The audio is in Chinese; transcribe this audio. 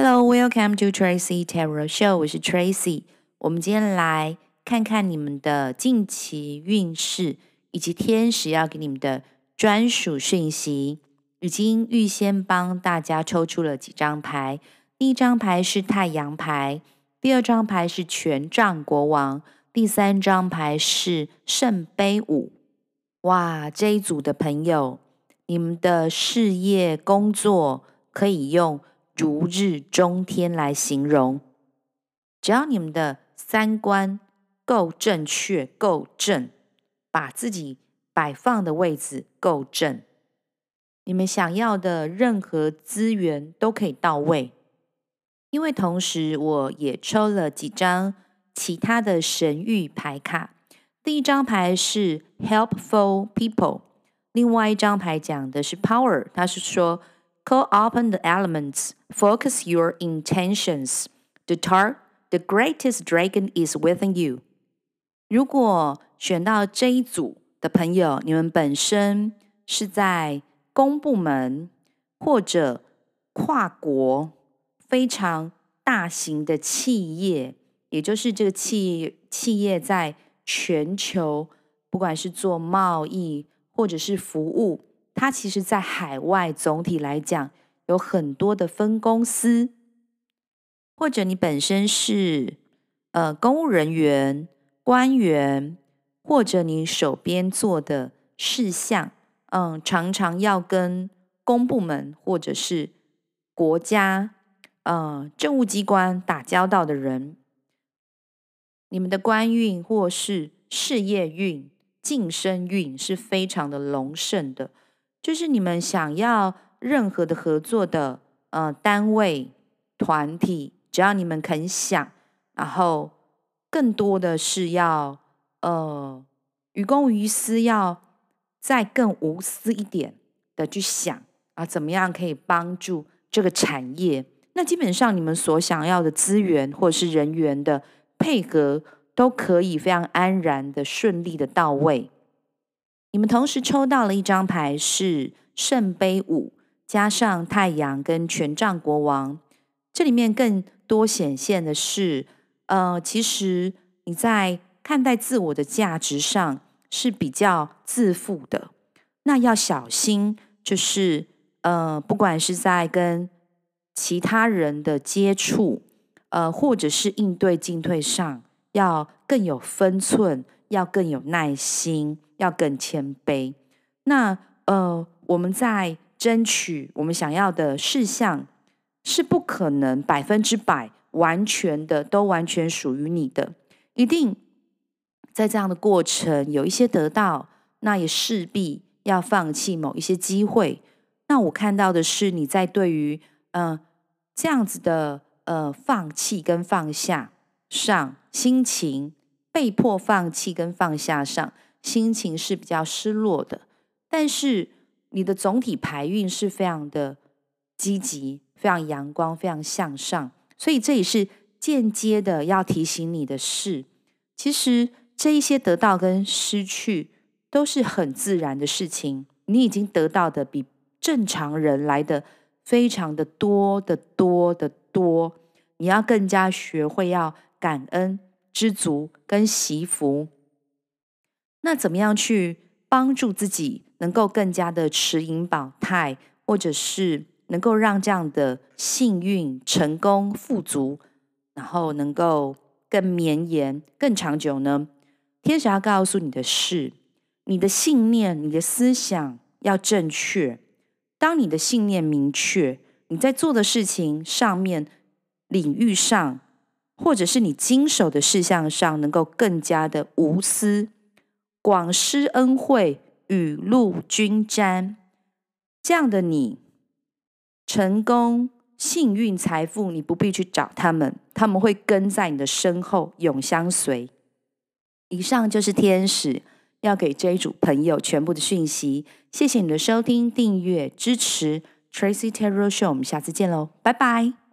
Hello, welcome to Tracy Tarot Show。我是 Tracy。我们今天来看看你们的近期运势，以及天使要给你们的专属讯息。已经预先帮大家抽出了几张牌。第一张牌是太阳牌，第二张牌是权杖国王，第三张牌是圣杯五。哇，这一组的朋友，你们的事业工作可以用如日中天来形容。只要你们的三观够正确、够正，把自己摆放的位置够正，你们想要的任何资源都可以到位。因为同时我也抽了几张其他的神谕牌卡，第一张牌是 Helpful People，另外一张牌讲的是 Power，它是说 Call upon the elements, focus your intentions. The tar, the greatest dragon is within you. 如果选到这一组的朋友，你们本身是在公部门或者跨国。非常大型的企业，也就是这个企企业在全球，不管是做贸易或者是服务， 它其实在海外总体来讲有很多的分公司，或者你本身是呃公务人员、官员，或者你手边做的事项，嗯，常常要跟公部门或者是国家。呃，政务机关打交道的人，你们的官运或是事业运、晋升运是非常的隆盛的。就是你们想要任何的合作的呃单位、团体，只要你们肯想，然后更多的是要呃于公于私，要再更无私一点的去想啊，怎么样可以帮助这个产业。那基本上，你们所想要的资源或者是人员的配合，都可以非常安然的、顺利的到位。你们同时抽到了一张牌是圣杯五，加上太阳跟权杖国王。这里面更多显现的是，呃，其实你在看待自我的价值上是比较自负的。那要小心，就是呃，不管是在跟其他人的接触，呃，或者是应对进退上，要更有分寸，要更有耐心，要更谦卑。那呃，我们在争取我们想要的事项，是不可能百分之百完全的都完全属于你的，一定在这样的过程有一些得到，那也势必要放弃某一些机会。那我看到的是你在对于嗯。呃这样子的呃，放弃跟放下上心情，被迫放弃跟放下上心情是比较失落的。但是你的总体牌运是非常的积极，非常阳光，非常向上。所以这也是间接的要提醒你的事，其实这一些得到跟失去都是很自然的事情。你已经得到的比正常人来的。非常的多的多的多，你要更加学会要感恩、知足跟惜福。那怎么样去帮助自己能够更加的持盈保泰，或者是能够让这样的幸运、成功、富足，然后能够更绵延、更长久呢？天使要告诉你的是，你的信念、你的思想要正确。当你的信念明确，你在做的事情上面、领域上，或者是你经手的事项上，能够更加的无私、广施恩惠、雨露均沾，这样的你，成功、幸运、财富，你不必去找他们，他们会跟在你的身后，永相随。以上就是天使。要给这一组朋友全部的讯息，谢谢你的收听、订阅、支持，Tracy Tarot Show，我们下次见喽，拜拜。